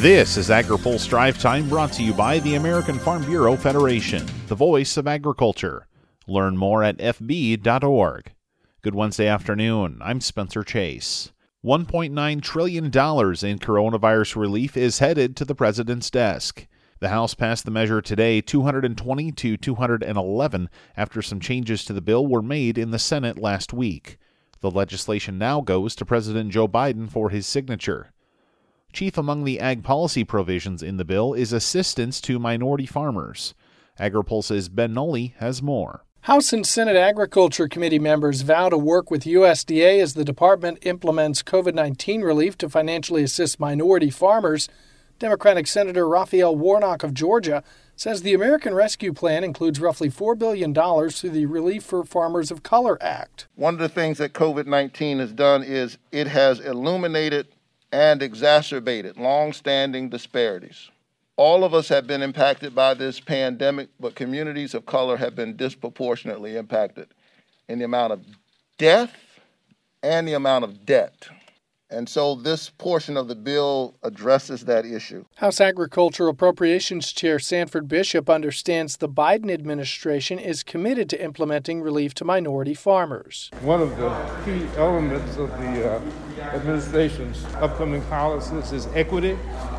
This is AgriPulse Drive Time brought to you by the American Farm Bureau Federation, the voice of agriculture. Learn more at fb.org. Good Wednesday afternoon. I'm Spencer Chase. $1.9 trillion in coronavirus relief is headed to the president's desk. The House passed the measure today 220 to 211 after some changes to the bill were made in the Senate last week. The legislation now goes to President Joe Biden for his signature. Chief among the ag policy provisions in the bill is assistance to minority farmers. AgriPulse's Ben Nuelle has more. House and Senate Agriculture Committee members vow to work with USDA as the department implements COVID 19 relief to financially assist minority farmers. Democratic Senator Raphael Warnock of Georgia says the American Rescue Plan includes roughly $4 billion through the Relief for Farmers of Color Act. One of the things that COVID 19 has done is it has illuminated and exacerbated long-standing disparities. All of us have been impacted by this pandemic, but communities of color have been disproportionately impacted in the amount of death and the amount of debt. And so this portion of the bill addresses that issue. House Agricultural Appropriations Chair Sanford Bishop understands the Biden administration is committed to implementing relief to minority farmers. One of the key elements of the uh, administration's upcoming policies is equity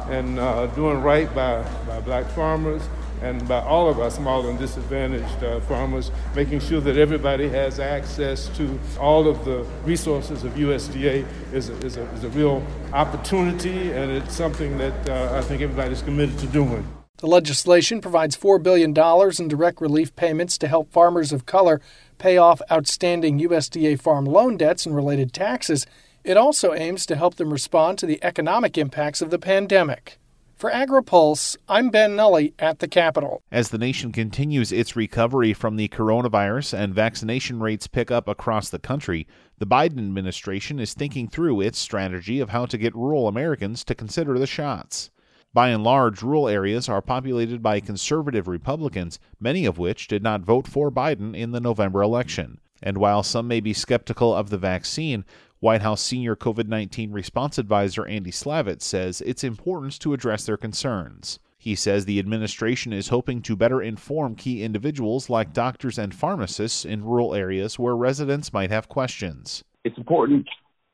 and uh, doing right by, by black farmers and by all of our small and disadvantaged uh, farmers, making sure that everybody has access to all of the resources of USDA is a, is a, is a real opportunity, and it's something that uh, I think everybody's committed to doing. The legislation provides $4 billion in direct relief payments to help farmers of color pay off outstanding USDA farm loan debts and related taxes. It also aims to help them respond to the economic impacts of the pandemic. For AgriPulse, I'm Ben Nuelle at the Capitol. As the nation continues its recovery from the coronavirus and vaccination rates pick up across the country, the Biden administration is thinking through its strategy of how to get rural Americans to consider the shots. By and large, rural areas are populated by conservative Republicans, many of which did not vote for Biden in the November election. And while some may be skeptical of the vaccine, White House senior COVID 19 response advisor Andy Slavitt says it's important to address their concerns. He says the administration is hoping to better inform key individuals like doctors and pharmacists in rural areas where residents might have questions. It's important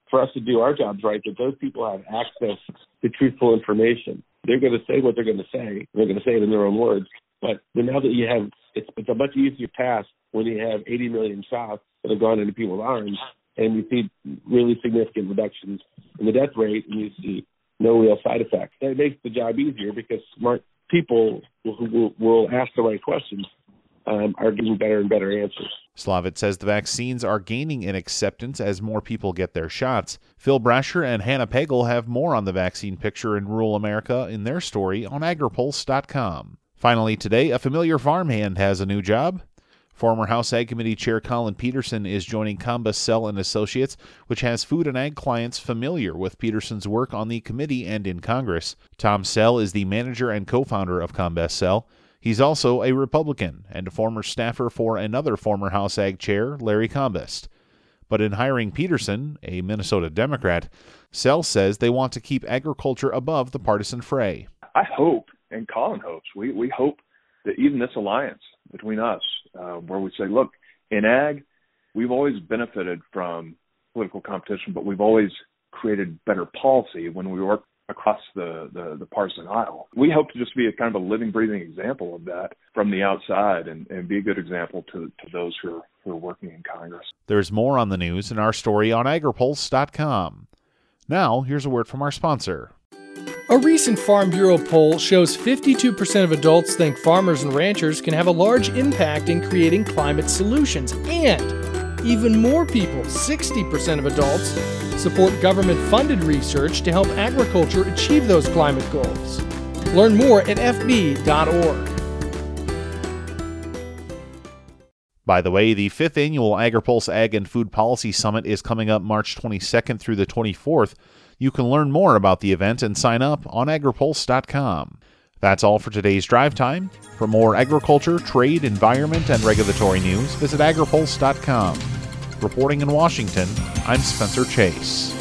for us to do our jobs right that those people have access to truthful information. They're going to say what they're going to say. They're going to say it in their own words. But now that you have, it's, it's a much easier task when you have 80 million shots that have gone into people's arms and you see really significant reductions in the death rate, and you see no real side effects. That makes the job easier because smart people who will, will ask the right questions um, are getting better and better answers. Slavitt says the vaccines are gaining in acceptance as more people get their shots. Phil Brasher and Hannah Pagel have more on the vaccine picture in rural America in their story on agripulse.com. Finally, today, a familiar farmhand has a new job. Former House Ag Committee Chair Collin Peterson is joining Combest Sell and Associates, which has food and ag clients familiar with Peterson's work on the committee and in Congress. Tom Sell is the manager and co-founder of Combest Sell. He's also a Republican and a former staffer for another former House Ag Chair, Larry Combest. But in hiring Peterson, a Minnesota Democrat, Sell says they want to keep agriculture above the partisan fray. I hope, and Collin hopes, we, we hope that even this alliance between us, uh, where we say, look, in ag, we've always benefited from political competition, but we've always created better policy when we work across the, the, the partisan aisle. We hope to just be a kind of a living, breathing example of that from the outside and, and be a good example to, to those who are, who are working in Congress. There's more on the news in our story on agripulse.com. Now, here's a word from our sponsor. A recent Farm Bureau poll shows 52% of adults think farmers and ranchers can have a large impact in creating climate solutions, and even more people, 60% of adults, support government funded research to help agriculture achieve those climate goals. Learn more at fb.org. By the way, the fifth annual AgriPulse Ag and Food Policy Summit is coming up March 22nd through the 24th. You can learn more about the event and sign up on agripulse.com. That's all for today's drive time. For more agriculture, trade, environment, and regulatory news, visit agripulse.com. Reporting in Washington, I'm Spencer Chase.